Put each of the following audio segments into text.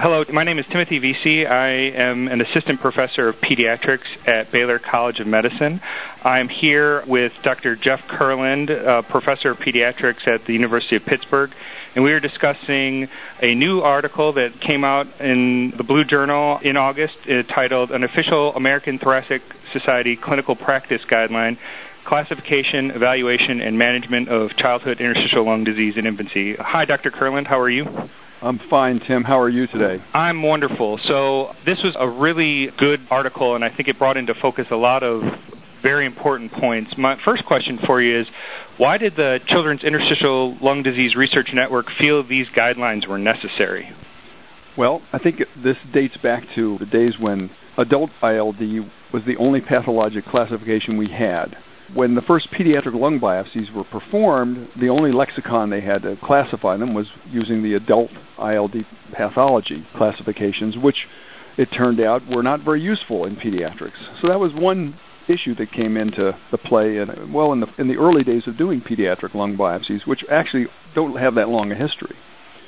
Hello, my name is Timothy Vece. I am an assistant professor of pediatrics at Baylor College of Medicine. I'm here with Dr. Jeff Kurland, professor of pediatrics at the University of Pittsburgh, and we are discussing a new article that came out in the Blue Journal in August uh, titled An Official American Thoracic Society Clinical Practice Guideline Classification, Evaluation, and Management of Childhood Interstitial Lung Disease in Infancy. Hi, Dr. Kurland. How are you? I'm fine, Tim. How are you today? I'm wonderful. So, this was a really good article, and I think it brought into focus a lot of very important points. My first question for you is why did the Children's Interstitial Lung Disease Research Network feel these guidelines were necessary? Well, I think this dates back to the days when adult ILD was the only pathologic classification we had. When the first pediatric lung biopsies were performed, the only lexicon they had to classify them was using the adult ILD pathology classifications, which it turned out were not very useful in pediatrics. So that was one issue that came into the play and well in the in the early days of doing pediatric lung biopsies, which actually don't have that long a history.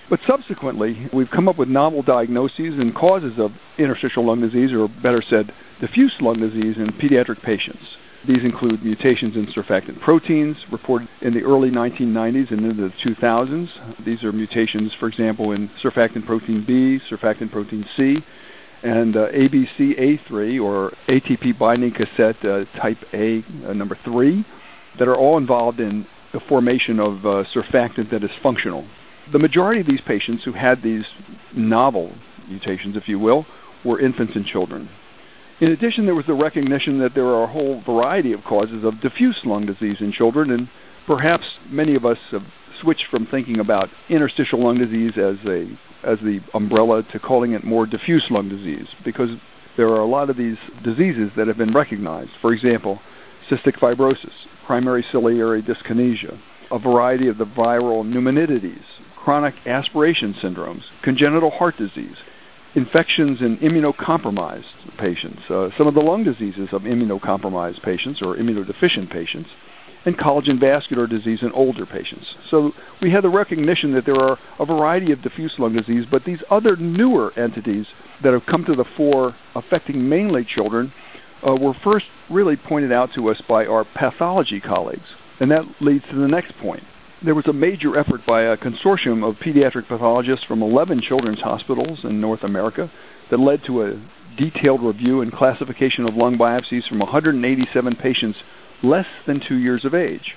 But subsequently, we've come up with novel diagnoses and causes of interstitial lung disease, or better said, diffuse lung disease in pediatric patients. These include mutations in surfactant proteins reported in the early 1990s and into the 2000s. These are mutations, for example, in surfactant protein B, surfactant protein C, and uh, ABCA3 or ATP binding cassette uh, type A uh, number 3 that are all involved in the formation of uh, surfactant that is functional. The majority of these patients who had these novel mutations, if you will, were infants and children. In addition, there was the recognition that there are a whole variety of causes of diffuse lung disease in children, and perhaps many of us have switched from thinking about interstitial lung disease as a as the umbrella to calling it more diffuse lung disease because there are a lot of these diseases that have been recognized. For example, cystic fibrosis, primary ciliary dyskinesia, a variety of the viral pneumonitis, chronic aspiration syndromes, congenital heart disease, infections in immunocompromised patients, uh, some of the lung diseases of immunocompromised patients or immunodeficient patients, and collagen vascular disease in older patients. So we have the recognition that there are a variety of diffuse lung disease, but these other newer entities that have come to the fore affecting mainly children uh, were first really pointed out to us by our pathology colleagues. And that leads to the next point there was a major effort by a consortium of pediatric pathologists from 11 children's hospitals in North America that led to a detailed review and classification of lung biopsies from 187 patients less than two years of age.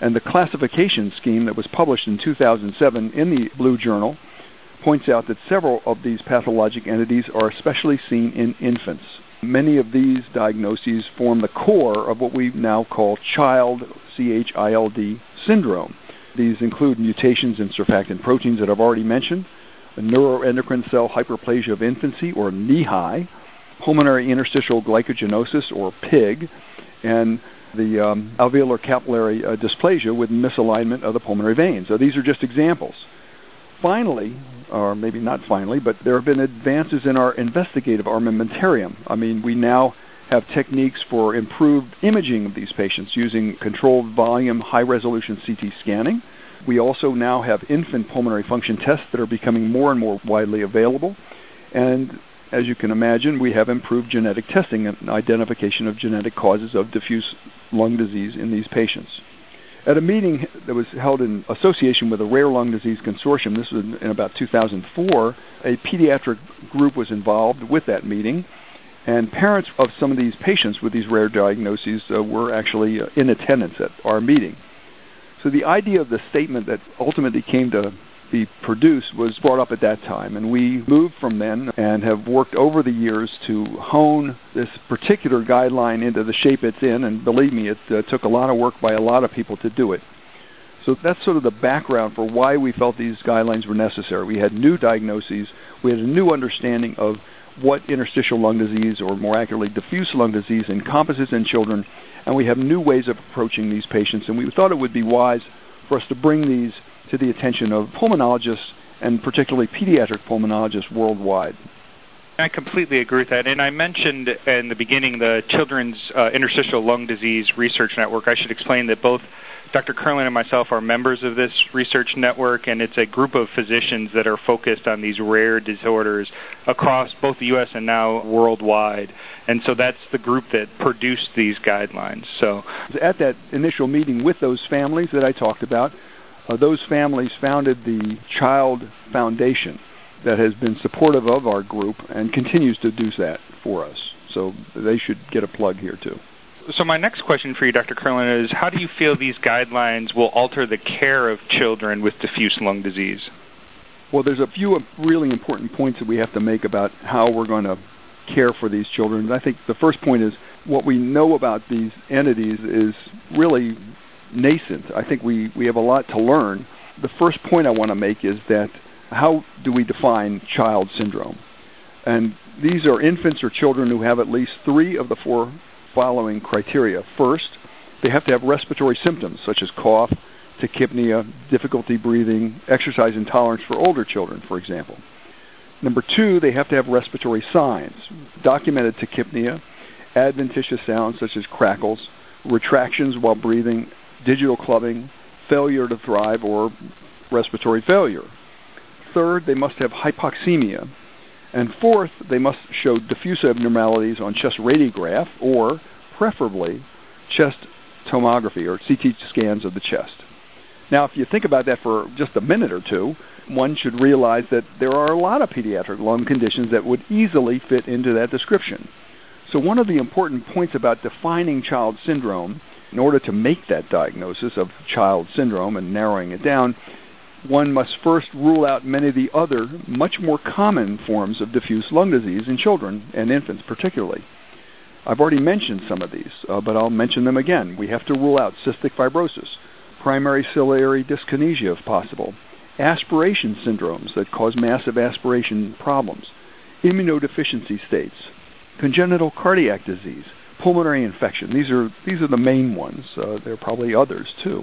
And the classification scheme that was published in 2007 in the Blue Journal points out that several of these pathologic entities are especially seen in infants. Many of these diagnoses form the core of what we now call child CHILD syndrome. These include mutations in surfactant proteins that I've already mentioned, neuroendocrine cell hyperplasia of infancy, or NEHI, pulmonary interstitial glycogenosis, or PIG, and the um, alveolar capillary uh, dysplasia with misalignment of the pulmonary veins. So these are just examples. Finally, or maybe not finally, but there have been advances in our investigative armamentarium. I mean, we now have techniques for improved imaging of these patients using controlled volume high resolution CT scanning. We also now have infant pulmonary function tests that are becoming more and more widely available. And as you can imagine, we have improved genetic testing and identification of genetic causes of diffuse lung disease in these patients. At a meeting that was held in association with the Rare Lung Disease Consortium, this was in about 2004, a pediatric group was involved with that meeting and parents of some of these patients with these rare diagnoses uh, were actually uh, in attendance at our meeting. So the idea of the statement that ultimately came to be produced was brought up at that time, and we moved from then and have worked over the years to hone this particular guideline into the shape it's in. And believe me, it uh, took a lot of work by a lot of people to do it. So that's sort of the background for why we felt these guidelines were necessary. We had new diagnoses, we had a new understanding of what interstitial lung disease, or more accurately, diffuse lung disease, encompasses in children, and we have new ways of approaching these patients. And we thought it would be wise for us to bring these to the attention of pulmonologists and particularly pediatric pulmonologists worldwide. I completely agree with that. And I mentioned in the beginning the Children's uh, Interstitial Lung Disease Research Network. I should explain that both Dr. Kurland and myself are members of this research network, and it's a group of physicians that are focused on these rare disorders across both the U.S. and now worldwide. And so that's the group that produced these guidelines. So at that initial meeting with those families that I talked about, uh, those families founded the Child Foundation that has been supportive of our group and continues to do that for us. So they should get a plug here too. So my next question for you, Dr. Kurland, is how do you feel these guidelines will alter the care of children with diffuse lung disease? Well, there's a few really important points that we have to make about how we're going to care for these children. I think the first point is what we know about these entities is really nascent. I think we, we have a lot to learn. The first point I want to make is that how do we define child syndrome? And these are infants or children who have at least three of the four following criteria. First, they have to have respiratory symptoms such as cough, tachypnea, difficulty breathing, exercise intolerance for older children, for example. Number two, they have to have respiratory signs, documented tachypnea, adventitious sounds such as crackles, retractions while breathing, digital clubbing, failure to thrive, or respiratory failure. Third, they must have hypoxemia, and fourth, they must show diffuse abnormalities on chest radiograph or, preferably, chest tomography or CT scans of the chest. Now, if you think about that for just a minute or two, one should realize that there are a lot of pediatric lung conditions that would easily fit into that description. So, one of the important points about defining child syndrome, in order to make that diagnosis of child syndrome and narrowing it down, one must first rule out many of the other, much more common forms of diffuse lung disease in children and infants, particularly. I've already mentioned some of these, uh, but I'll mention them again. We have to rule out cystic fibrosis, primary ciliary dyskinesia if possible, aspiration syndromes that cause massive aspiration problems, immunodeficiency states, congenital cardiac disease, pulmonary infection. These are these are the main ones. Uh, there are probably others too.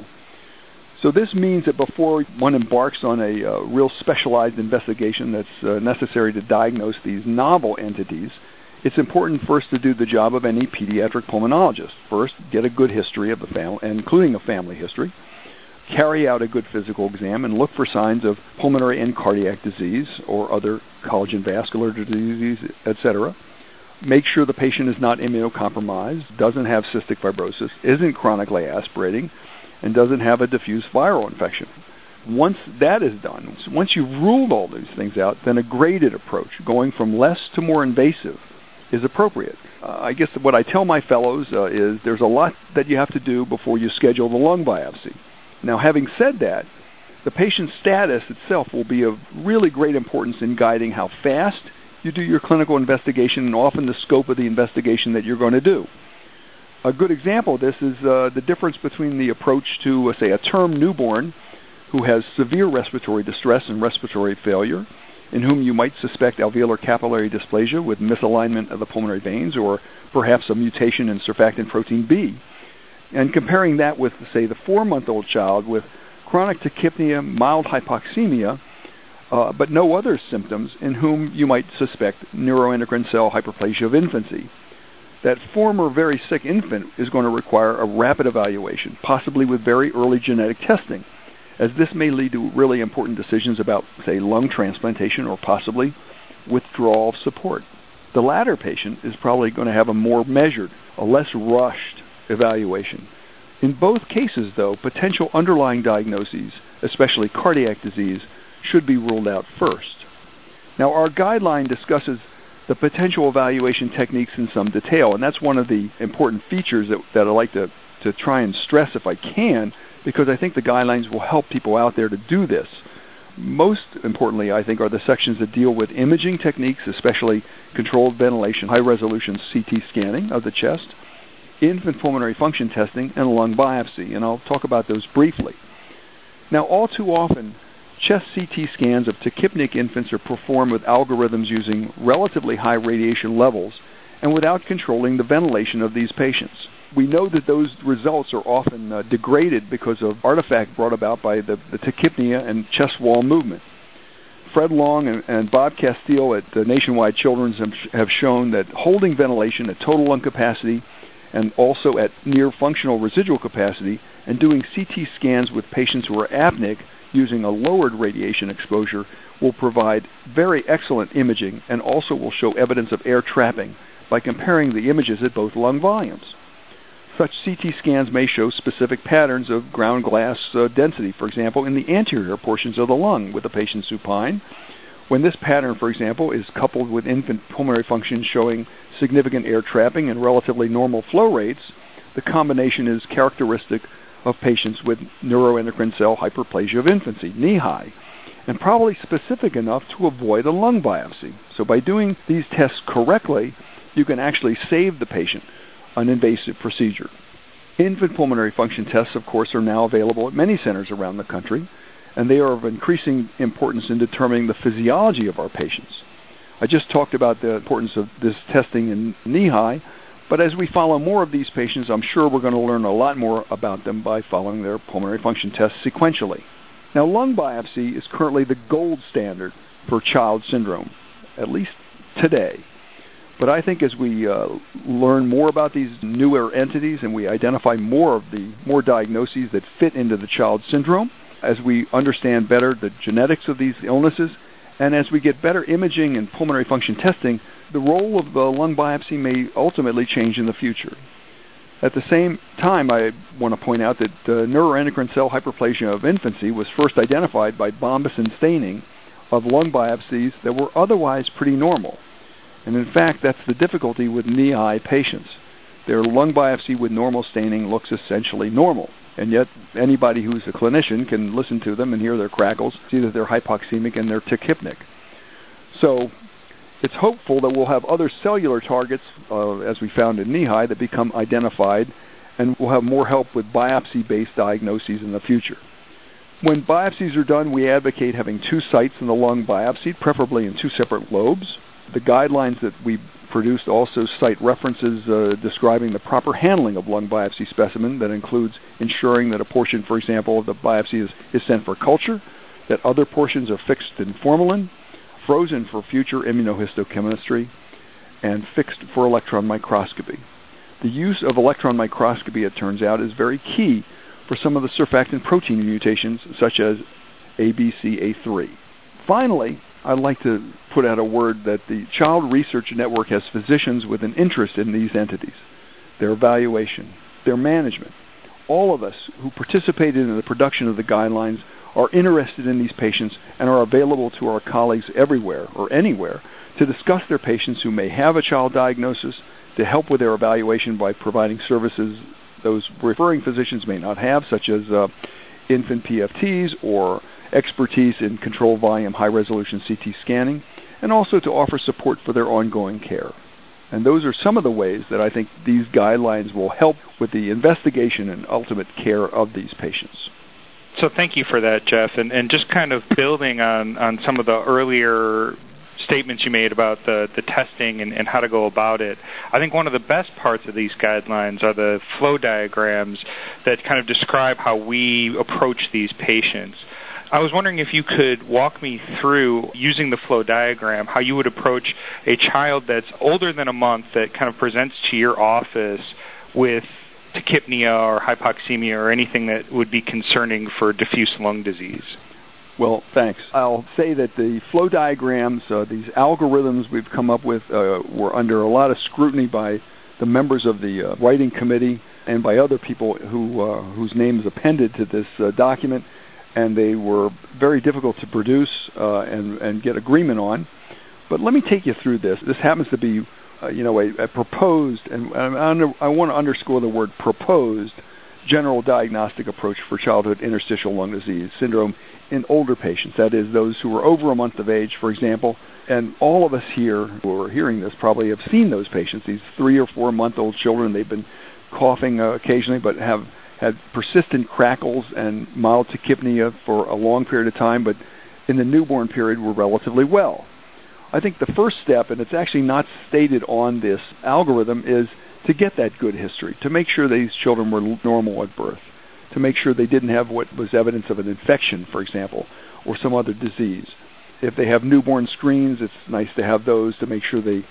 So this means that before one embarks on a uh, real specialized investigation that's uh, necessary to diagnose these novel entities, it's important first to do the job of any pediatric pulmonologist. First, get a good history of the family, including a family history. Carry out a good physical exam and look for signs of pulmonary and cardiac disease or other collagen vascular disease, etc. Make sure the patient is not immunocompromised, doesn't have cystic fibrosis, isn't chronically aspirating, and doesn't have a diffuse viral infection. Once that is done, once you've ruled all these things out, then a graded approach, going from less to more invasive, is appropriate. Uh, I guess what I tell my fellows uh, is there's a lot that you have to do before you schedule the lung biopsy. Now, having said that, the patient's status itself will be of really great importance in guiding how fast you do your clinical investigation and often the scope of the investigation that you're going to do. A good example of this is uh, the difference between the approach to, uh, say, a term newborn who has severe respiratory distress and respiratory failure, in whom you might suspect alveolar capillary dysplasia with misalignment of the pulmonary veins or perhaps a mutation in surfactant protein B, and comparing that with, say, the four month old child with chronic tachypnea, mild hypoxemia, uh, but no other symptoms, in whom you might suspect neuroendocrine cell hyperplasia of infancy that former very sick infant is going to require a rapid evaluation, possibly with very early genetic testing, as this may lead to really important decisions about, say, lung transplantation or possibly withdrawal of support. The latter patient is probably going to have a more measured, a less rushed evaluation. In both cases, though, potential underlying diagnoses, especially cardiac disease, should be ruled out first. Now, our guideline discusses the potential evaluation techniques in some detail. And that's one of the important features that, that I like to, to try and stress if I can, because I think the guidelines will help people out there to do this. Most importantly, I think, are the sections that deal with imaging techniques, especially controlled ventilation, high resolution CT scanning of the chest, infant pulmonary function testing, and lung biopsy. And I'll talk about those briefly. Now, all too often, Chest CT scans of tachypneic infants are performed with algorithms using relatively high radiation levels and without controlling the ventilation of these patients. We know that those results are often uh, degraded because of artifact brought about by the, the tachypnea and chest wall movement. Fred Long and, and Bob Castile at uh, Nationwide Children's have shown that holding ventilation at total lung capacity and also at near functional residual capacity and doing CT scans with patients who are apneic using a lowered radiation exposure will provide very excellent imaging and also will show evidence of air trapping by comparing the images at both lung volumes. Such CT scans may show specific patterns of ground glass uh, density, for example, in the anterior portions of the lung with the patient supine. When this pattern, for example, is coupled with infant pulmonary function showing significant air trapping and relatively normal flow rates, the combination is characteristic of patients with neuroendocrine cell hyperplasia of infancy, NEHI, and probably specific enough to avoid a lung biopsy. So by doing these tests correctly, you can actually save the patient an invasive procedure. Infant pulmonary function tests, of course, are now available at many centers around the country, and they are of increasing importance in determining the physiology of our patients. I just talked about the importance of this testing in NEHI, but as we follow more of these patients, I'm sure we're going to learn a lot more about them by following their pulmonary function tests sequentially. Now, lung biopsy is currently the gold standard for child syndrome, at least today. But I think as we uh, learn more about these newer entities and we identify more of the more diagnoses that fit into the child syndrome, as we understand better the genetics of these illnesses, and as we get better imaging and pulmonary function testing, the role of the lung biopsy may ultimately change in the future. At the same time, I want to point out that uh, neuroendocrine cell hyperplasia of infancy was first identified by bombesin staining of lung biopsies that were otherwise pretty normal. And in fact, that's the difficulty with NEHI patients. Their lung biopsy with normal staining looks essentially normal. And yet, anybody who's a clinician can listen to them and hear their crackles, see that they're hypoxemic and they're tachypneic. So, it's hopeful that we'll have other cellular targets, uh, as we found in NEHI, that become identified, and we'll have more help with biopsy based diagnoses in the future. When biopsies are done, we advocate having two sites in the lung biopsy, preferably in two separate lobes. The guidelines that we produced also cite references uh, describing the proper handling of lung biopsy specimen that includes ensuring that a portion, for example, of the biopsy is, is sent for culture, that other portions are fixed in formalin, frozen for future immunohistochemistry, and fixed for electron microscopy. The use of electron microscopy, it turns out, is very key for some of the surfactant protein mutations such as ABCA3. Finally, I'd like to put out a word that the Child Research Network has physicians with an interest in these entities, their evaluation, their management. All of us who participated in the production of the guidelines are interested in these patients and are available to our colleagues everywhere or anywhere to discuss their patients who may have a child diagnosis, to help with their evaluation by providing services those referring physicians may not have, such as uh, infant PFTs or expertise in control volume high resolution CT scanning, and also to offer support for their ongoing care. And those are some of the ways that I think these guidelines will help with the investigation and ultimate care of these patients. So thank you for that, Jeff, and and just kind of building on on some of the earlier statements you made about the the testing and, and how to go about it. I think one of the best parts of these guidelines are the flow diagrams that kind of describe how we approach these patients. I was wondering if you could walk me through using the flow diagram how you would approach a child that's older than a month that kind of presents to your office with tachypnea or hypoxemia or anything that would be concerning for diffuse lung disease. Well, thanks. I'll say that the flow diagrams, uh, these algorithms we've come up with, uh, were under a lot of scrutiny by the members of the uh, writing committee and by other people who uh, whose names appended to this uh, document and they were very difficult to produce uh, and and get agreement on. But let me take you through this. This happens to be, uh, you know, a, a proposed, and I, I want to underscore the word proposed general diagnostic approach for childhood interstitial lung disease syndrome in older patients. That is, those who are over a month of age, for example. And all of us here who are hearing this probably have seen those patients. These three or four month old children. They've been coughing uh, occasionally, but have had persistent crackles and mild tachypnea for a long period of time, but in the newborn period were relatively well. I think the first step, and it's actually not stated on this algorithm, is to get that good history, to make sure these children were normal at birth, to make sure they didn't have what was evidence of an infection, for example, or some other disease. If they have newborn screens, it's nice to have those to make sure they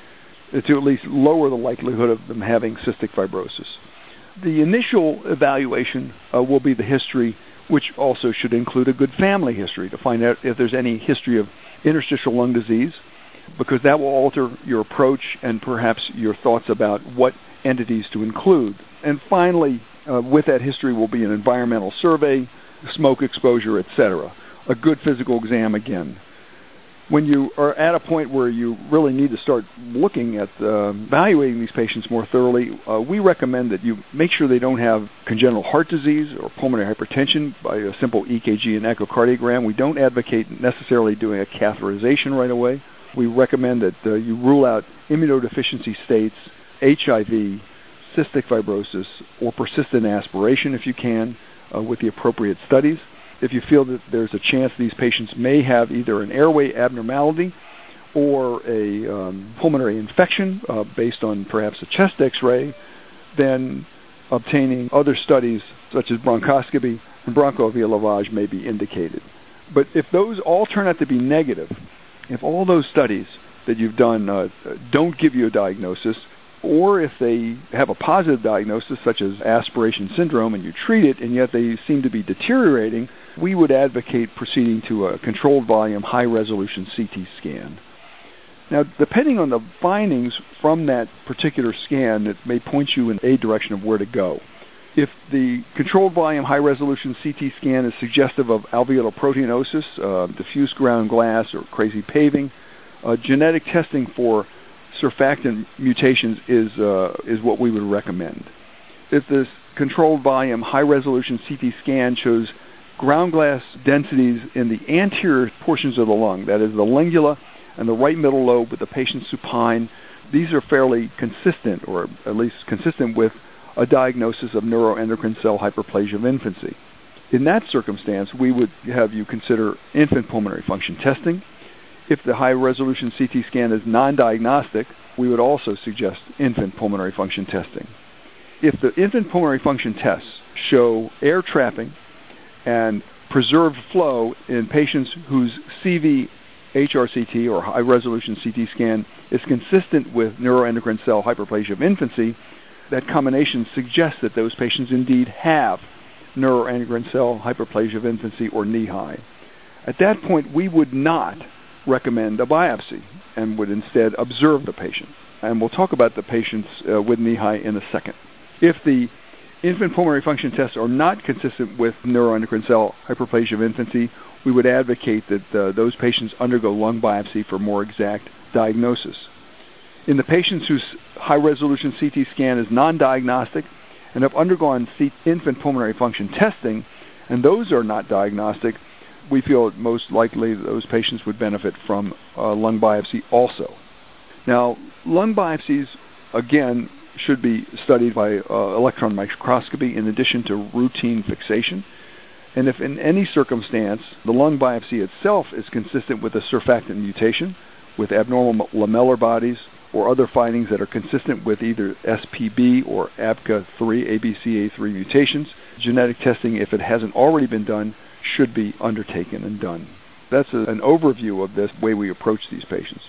to at least lower the likelihood of them having cystic fibrosis. The initial evaluation uh, will be the history, which also should include a good family history to find out if there's any history of interstitial lung disease, because that will alter your approach and perhaps your thoughts about what entities to include. And finally, uh, with that history will be an environmental survey, smoke exposure, etc. A good physical exam again when you are at a point where you really need to start looking at uh, evaluating these patients more thoroughly, uh, we recommend that you make sure they don't have congenital heart disease or pulmonary hypertension by a simple EKG and echocardiogram. We don't advocate necessarily doing a catheterization right away. We recommend that uh, you rule out immunodeficiency states, HIV, cystic fibrosis, or persistent aspiration if you can, uh, with the appropriate studies if you feel that there's a chance these patients may have either an airway abnormality or a um, pulmonary infection uh, based on perhaps a chest x-ray, then obtaining other studies such as bronchoscopy and bronchoalveolar lavage may be indicated. But if those all turn out to be negative, if all those studies that you've done uh, don't give you a diagnosis, or if they have a positive diagnosis such as aspiration syndrome and you treat it and yet they seem to be deteriorating, we would advocate proceeding to a controlled volume high resolution CT scan. Now, depending on the findings from that particular scan, it may point you in a direction of where to go. If the controlled volume high resolution CT scan is suggestive of alveolar proteinosis, uh, diffuse ground glass, or crazy paving, uh, genetic testing for surfactant mutations is uh, is what we would recommend. If this controlled volume high resolution CT scan shows ground glass densities in the anterior portions of the lung, that is the lingula and the right middle lobe with the patient supine, these are fairly consistent, or at least consistent with a diagnosis of neuroendocrine cell hyperplasia of infancy. In that circumstance, we would have you consider infant pulmonary function testing. If the high resolution CT scan is non diagnostic, we would also suggest infant pulmonary function testing. If the infant pulmonary function tests show air trapping and preserved flow in patients whose CV HRCT or high resolution CT scan is consistent with neuroendocrine cell hyperplasia of infancy, that combination suggests that those patients indeed have neuroendocrine cell hyperplasia of infancy or NEHI. At that point, we would not recommend a biopsy and would instead observe the patient. And we'll talk about the patients uh, with NEHI in a second. If the infant pulmonary function tests are not consistent with neuroendocrine cell hyperplasia of infancy, we would advocate that uh, those patients undergo lung biopsy for more exact diagnosis. In the patients whose high resolution CT scan is non diagnostic and have undergone infant pulmonary function testing, and those are not diagnostic, we feel most likely those patients would benefit from uh, lung biopsy also. Now, lung biopsies, again, should be studied by uh, electron microscopy in addition to routine fixation. And if in any circumstance the lung biopsy itself is consistent with a surfactant mutation, with abnormal lamellar bodies, or other findings that are consistent with either SPB or ABCA3, ABCA3 mutations, genetic testing, if it hasn't already been done, should be undertaken and done. That's a, an overview of this way we approach these patients.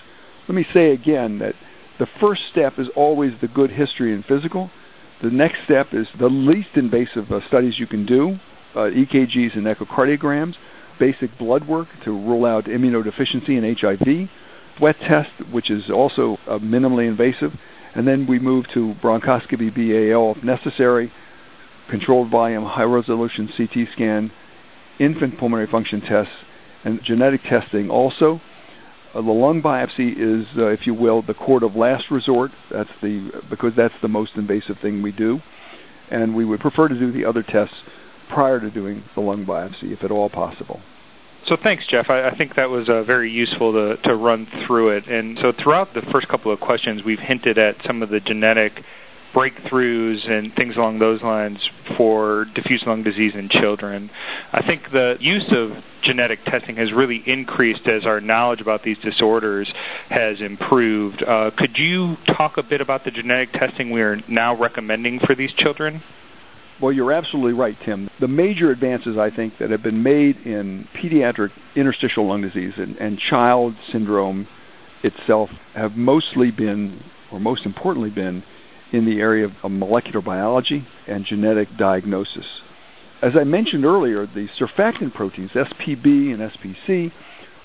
Let me say again that the first step is always the good history and physical. The next step is the least invasive uh, studies you can do, uh, EKGs and echocardiograms, basic blood work to rule out immunodeficiency and HIV, sweat test, which is also uh, minimally invasive, and then we move to bronchoscopy BAL if necessary, controlled volume high resolution CT scan, infant pulmonary function tests, and genetic testing also. Uh, the lung biopsy is, uh, if you will, the court of last resort. That's the because that's the most invasive thing we do, and we would prefer to do the other tests prior to doing the lung biopsy, if at all possible. So thanks, Jeff. I, I think that was uh, very useful to, to run through it. And so throughout the first couple of questions, we've hinted at some of the genetic breakthroughs and things along those lines for diffuse lung disease in children. I think the use of genetic testing has really increased as our knowledge about these disorders has improved. Uh, could you talk a bit about the genetic testing we are now recommending for these children? Well, you're absolutely right, Tim. The major advances, I think, that have been made in pediatric interstitial lung disease and, and child syndrome itself have mostly been, or most importantly, been in the area of molecular biology and genetic diagnosis. As I mentioned earlier, the surfactant proteins, SPB and SPC,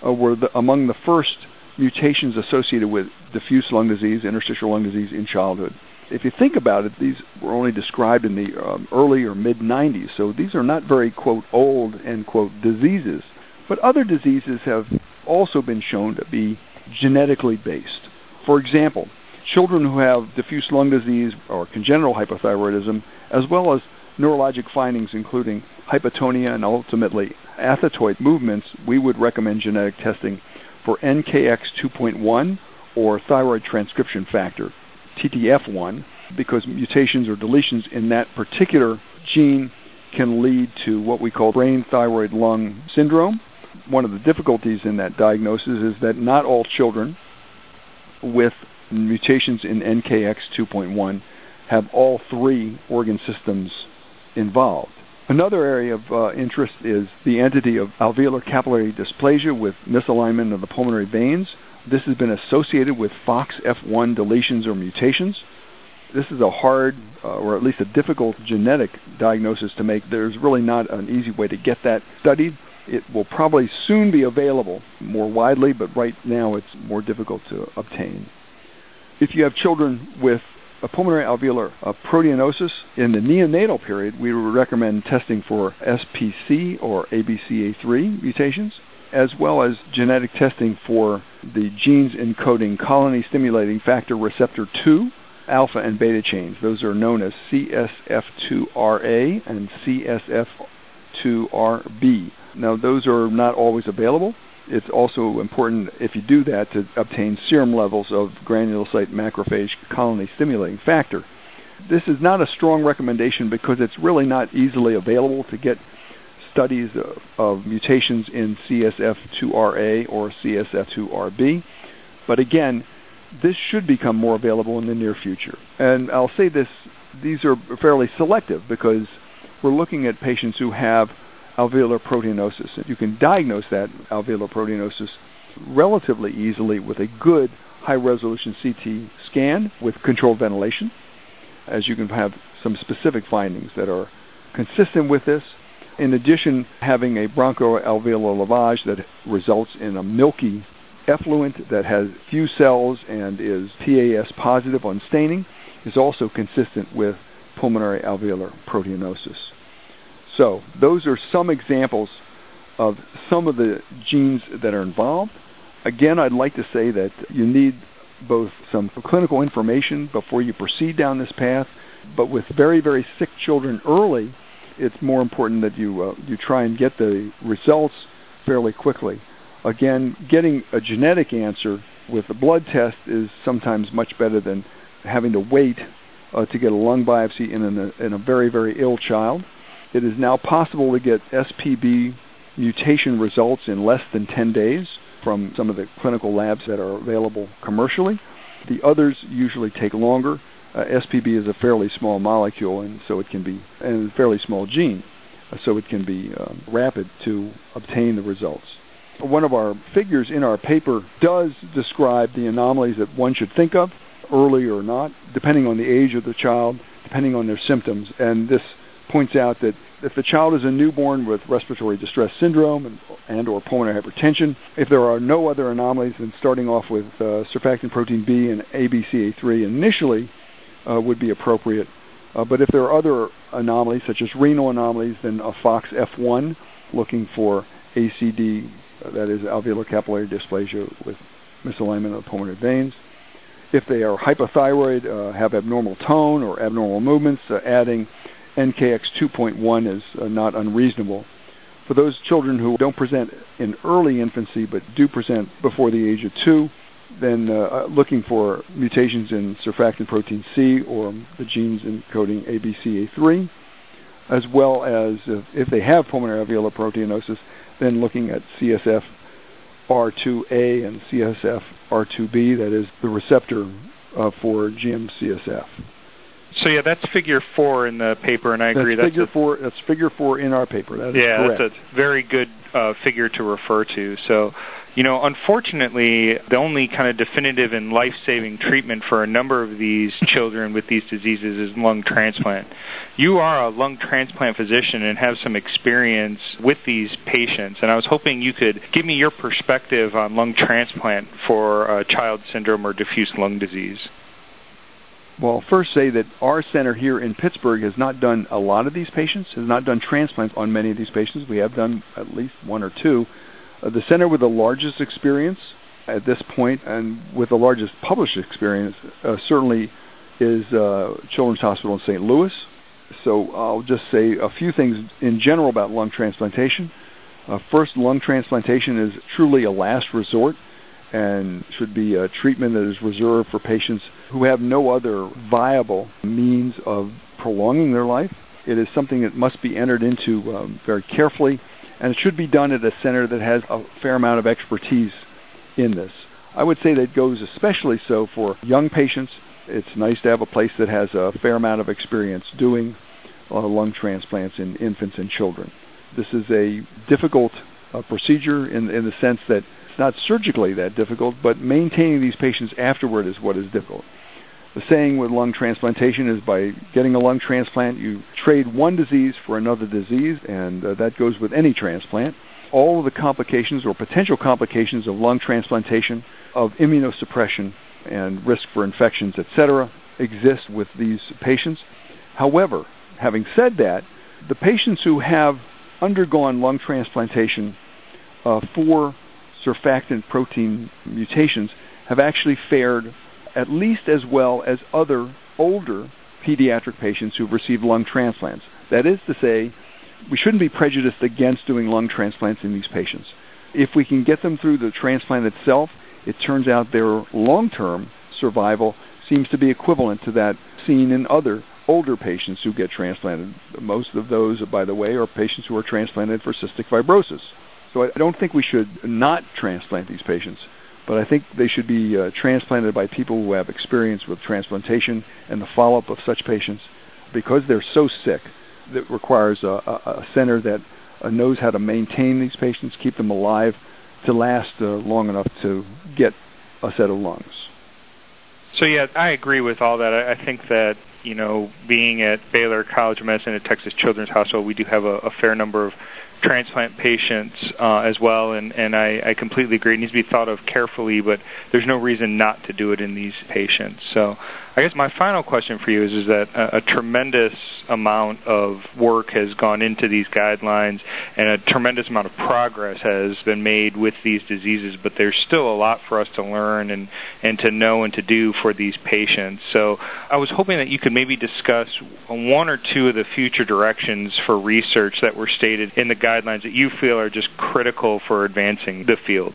uh, were the, among the first mutations associated with diffuse lung disease, interstitial lung disease in childhood. If you think about it, these were only described in the um, early or mid 90s, so these are not very, quote, old, end quote, diseases. But other diseases have also been shown to be genetically based. For example, children who have diffuse lung disease or congenital hypothyroidism, as well as neurologic findings including hypotonia and ultimately athetoid movements, we would recommend genetic testing for NKX2.1 or thyroid transcription factor, TTF1, because mutations or deletions in that particular gene can lead to what we call brain thyroid lung syndrome. One of the difficulties in that diagnosis is that not all children with mutations in NKX2.1 have all three organ systems involved. Another area of uh, interest is the entity of alveolar capillary dysplasia with misalignment of the pulmonary veins. This has been associated with FOXF1 deletions or mutations. This is a hard, uh, or at least a difficult genetic diagnosis to make. There's really not an easy way to get that studied. It will probably soon be available more widely, but right now it's more difficult to obtain. If you have children with a pulmonary alveolar uh, proteinosis in the neonatal period, we would recommend testing for SPC or ABCA3 mutations, as well as genetic testing for the genes encoding colony stimulating factor receptor 2, alpha and beta chains. Those are known as CSF2RA and CSF2RB. Now, those are not always available it's also important if you do that to obtain serum levels of granulocyte macrophage colony stimulating factor. This is not a strong recommendation because it's really not easily available to get studies of, of mutations in CSF2RA or CSF2RB. But again, this should become more available in the near future. And I'll say this these are fairly selective because we're looking at patients who have alveolar proteinosis. You can diagnose that alveolar proteinosis relatively easily with a good high resolution CT scan with controlled ventilation, as you can have some specific findings that are consistent with this. In addition, having a bronchoalveolar lavage that results in a milky effluent that has few cells and is PAS positive on staining is also consistent with pulmonary alveolar proteinosis. So, those are some examples of some of the genes that are involved. Again, I'd like to say that you need both some clinical information before you proceed down this path, but with very, very sick children early, it's more important that you uh, you try and get the results fairly quickly. Again, getting a genetic answer with a blood test is sometimes much better than having to wait uh, to get a lung biopsy in, a in a very, very ill child. It is now possible to get SPB mutation results in less than 10 days from some of the clinical labs that are available commercially. The others usually take longer. Uh, SPB is a fairly small molecule, and so it can be, and a fairly small gene, uh, so it can be uh, rapid to obtain the results. One of our figures in our paper does describe the anomalies that one should think of, early or not, depending on the age of the child, depending on their symptoms, and this points out that if the child is a newborn with respiratory distress syndrome and, and or pulmonary hypertension, if there are no other anomalies, then starting off with uh, surfactant protein B and ABCA3 initially would be appropriate. Uh, but if there are other anomalies, such as renal anomalies, then a FOX F1 looking for ACD, uh, that is alveolar capillary dysplasia with misalignment of the pulmonary veins. If they are hypothyroid, uh, have abnormal tone or abnormal movements, uh, adding NKX 2.1 is uh, not unreasonable. For those children who don't present in early infancy but do present before the age of two, then uh, uh looking for mutations in surfactant protein C or the genes encoding ABCA3, as well as uh, if they have pulmonary alveolar proteinosis, then looking at CSF R2A and CSF R2B, that is the receptor uh, for GM-CSF. So yeah, that's figure four in the paper, and I agree. That's, that's figure a, four. That's figure four in our paper. That is yeah, correct. that's a very good uh, figure to refer to. So, you know, unfortunately, the only kind of definitive and life-saving treatment for a number of these children with these diseases is lung transplant. You are a lung transplant physician and have some experience with these patients, and I was hoping you could give me your perspective on lung transplant for uh, child syndrome or diffuse lung disease. Well, first say that our center here in Pittsburgh has not done a lot of these patients, has not done transplants on many of these patients. We have done at least one or two. Uh, the center with the largest experience at this point and with the largest published experience uh, certainly is uh, Children's Hospital in St. Louis. So I'll just say a few things in general about lung transplantation. Uh, first, lung transplantation is truly a last resort and should be a treatment that is reserved for patients who have no other viable means of prolonging their life. It is something that must be entered into um, very carefully, and it should be done at a center that has a fair amount of expertise in this. I would say that goes especially so for young patients. It's nice to have a place that has a fair amount of experience doing uh, lung transplants in infants and children. This is a difficult uh, procedure in, in the sense that it's not surgically that difficult, but maintaining these patients afterward is what is difficult. The saying with lung transplantation is by getting a lung transplant, you trade one disease for another disease, and uh, that goes with any transplant. All of the complications or potential complications of lung transplantation, of immunosuppression, and risk for infections, etc., exist with these patients. However, having said that, the patients who have undergone lung transplantation uh, for surfactant protein mutations have actually fared at least as well as other older pediatric patients who've received lung transplants. That is to say, we shouldn't be prejudiced against doing lung transplants in these patients. If we can get them through the transplant itself, it turns out their long term survival seems to be equivalent to that seen in other older patients who get transplanted. Most of those, by the way, are patients who are transplanted for cystic fibrosis. So I don't think we should not transplant these patients but I think they should be uh, transplanted by people who have experience with transplantation and the follow up of such patients because they're so sick that requires a, a, a center that uh, knows how to maintain these patients, keep them alive to last uh, long enough to get a set of lungs. So yeah, I agree with all that. I, I think that you know, being at Baylor College of Medicine at Texas Children's Hospital, we do have a, a fair number of transplant patients uh, as well, and, and I, I completely agree. It needs to be thought of carefully, but there's no reason not to do it in these patients. So I guess my final question for you is, is that a, a tremendous amount of work has gone into these guidelines and a tremendous amount of progress has been made with these diseases, but there's still a lot for us to learn and, and to know and to do for these patients. So I was hoping that you could maybe discuss one or two of the future directions for research that were stated in the guidelines that you feel are just critical for advancing the field.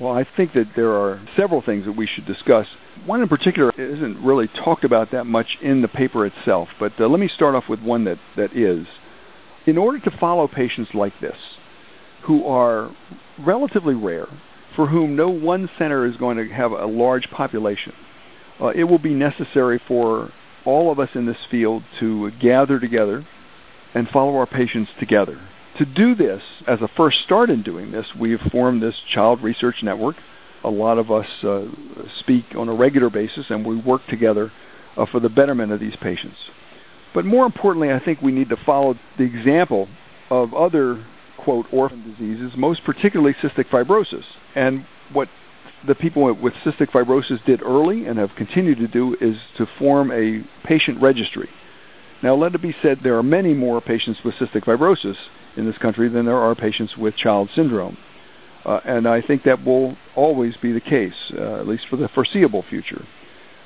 Well, I think that there are several things that we should discuss. One in particular isn't really talked about that much in the paper itself, but uh, let me start off with one that, that is. In order to follow patients like this, who are relatively rare, for whom no one center is going to have a large population, uh, it will be necessary for all of us in this field to gather together and follow our patients together. To do this, as a first start in doing this, we have formed this Child Research Network. A lot of us uh, speak on a regular basis and we work together uh, for the betterment of these patients. But more importantly, I think we need to follow the example of other, quote, orphan diseases, most particularly cystic fibrosis. And what the people with cystic fibrosis did early and have continued to do is to form a patient registry. Now, let it be said, there are many more patients with cystic fibrosis in this country than there are patients with child syndrome. Uh, and I think that will always be the case, uh, at least for the foreseeable future.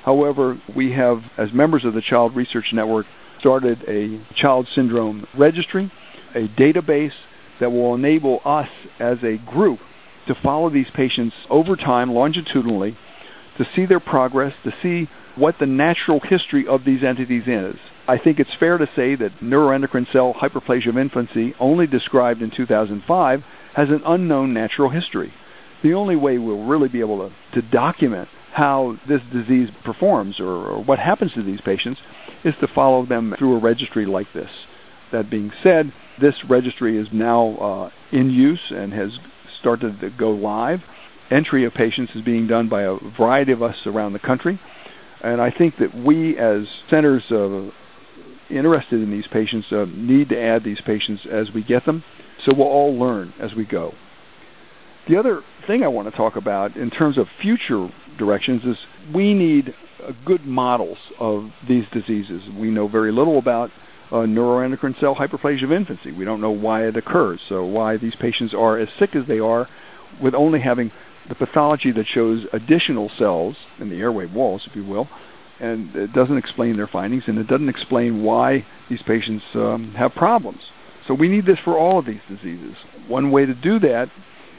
However, we have, as members of the Child Research Network, started a child syndrome registry, a database that will enable us as a group to follow these patients over time longitudinally, to see their progress, to see what the natural history of these entities is. I think it's fair to say that neuroendocrine cell hyperplasia of infancy, only described in 2005, has an unknown natural history. The only way we'll really be able to, to document how this disease performs or, or what happens to these patients is to follow them through a registry like this. That being said, this registry is now uh, in use and has started to go live. Entry of patients is being done by a variety of us around the country. And I think that we, as centers uh, interested in these patients, uh, need to add these patients as we get them. So we'll all learn as we go. The other thing I want to talk about in terms of future directions is we need uh, good models of these diseases. We know very little about uh, neuroendocrine cell hyperplasia of infancy. We don't know why it occurs, so why these patients are as sick as they are with only having the pathology that shows additional cells in the airway walls, if you will, and it doesn't explain their findings, and it doesn't explain why these patients um, have problems. So we need this for all of these diseases. One way to do that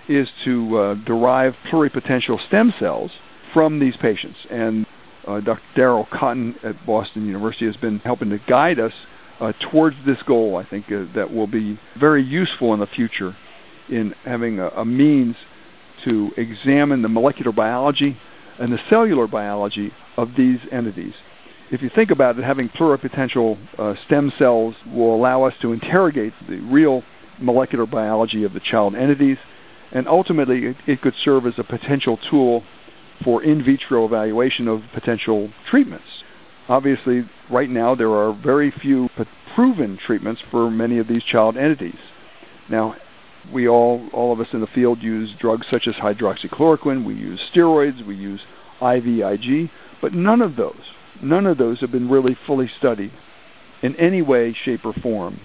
is to uh, derive pluripotential stem cells from these patients, and uh, Dr. Darrell Kotton at Boston University has been helping to guide us uh, towards this goal. I think uh, that will be very useful in the future in having a, a means to examine the molecular biology and the cellular biology of these entities. If you think about it, having pluripotential uh, stem cells will allow us to interrogate the real molecular biology of the child entities, and ultimately it, it could serve as a potential tool for in vitro evaluation of potential treatments. Obviously, right now there are very few proven treatments for many of these child entities. Now, we all, all of us in the field use drugs such as hydroxychloroquine, we use steroids, we use IVIG, but none of those, none of those have been really fully studied in any way, shape, or form.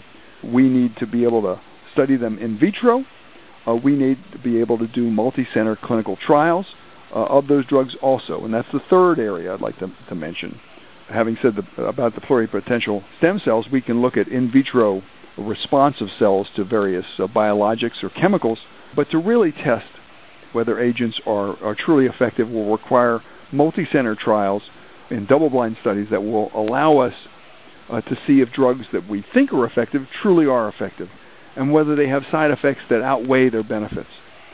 We need to be able to study them in vitro. Uh, we need to be able to do multi-center clinical trials uh, of those drugs also, and that's the third area I'd like to, to mention. Having said the, about the pluripotential stem cells, we can look at in vitro responsive cells to various uh, biologics or chemicals, but to really test whether agents are, are truly effective will require multi-center trials and double-blind studies that will allow us uh, to see if drugs that we think are effective truly are effective and whether they have side effects that outweigh their benefits.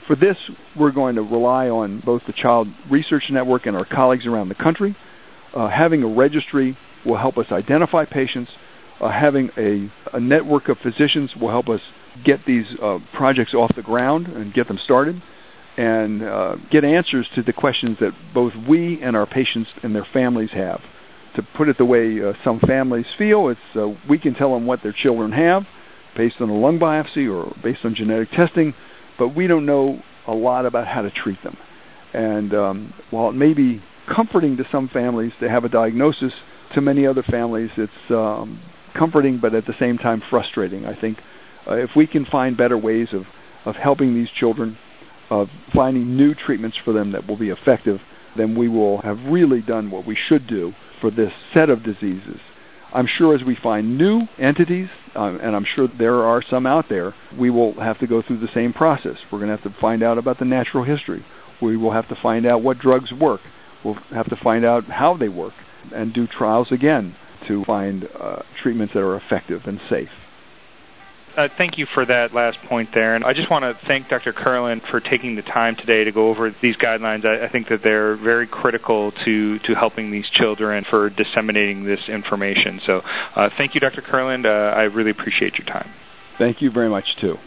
For this, we're going to rely on both the Child Research Network and our colleagues around the country. Uh, having a registry will help us identify patients. Uh, having a, a, network of physicians will help us get these uh, projects off the ground and get them started and uh, get answers to the questions that both we and our patients and their families have. To put it the way uh, some families feel, it's uh, we can tell them what their children have based on a lung biopsy or based on genetic testing, but we don't know a lot about how to treat them. And um, while it may be comforting to some families to have a diagnosis, to many other families it's um, comforting, but at the same time frustrating. I think uh, if we can find better ways of of helping these children of finding new treatments for them that will be effective, then we will have really done what we should do for this set of diseases. I'm sure as we find new entities, um, and I'm sure there are some out there, we will have to go through the same process. We're going to have to find out about the natural history. We will have to find out what drugs work. We'll have to find out how they work and do trials again to find uh, treatments that are effective and safe uh, thank you for that last point there. And I just want to thank Dr. Kurland for taking the time today to go over these guidelines. I, I think that they're very critical to, to helping these children for disseminating this information. So uh, thank you, Dr. Kurland. Uh, I really appreciate your time. Thank you very much, too.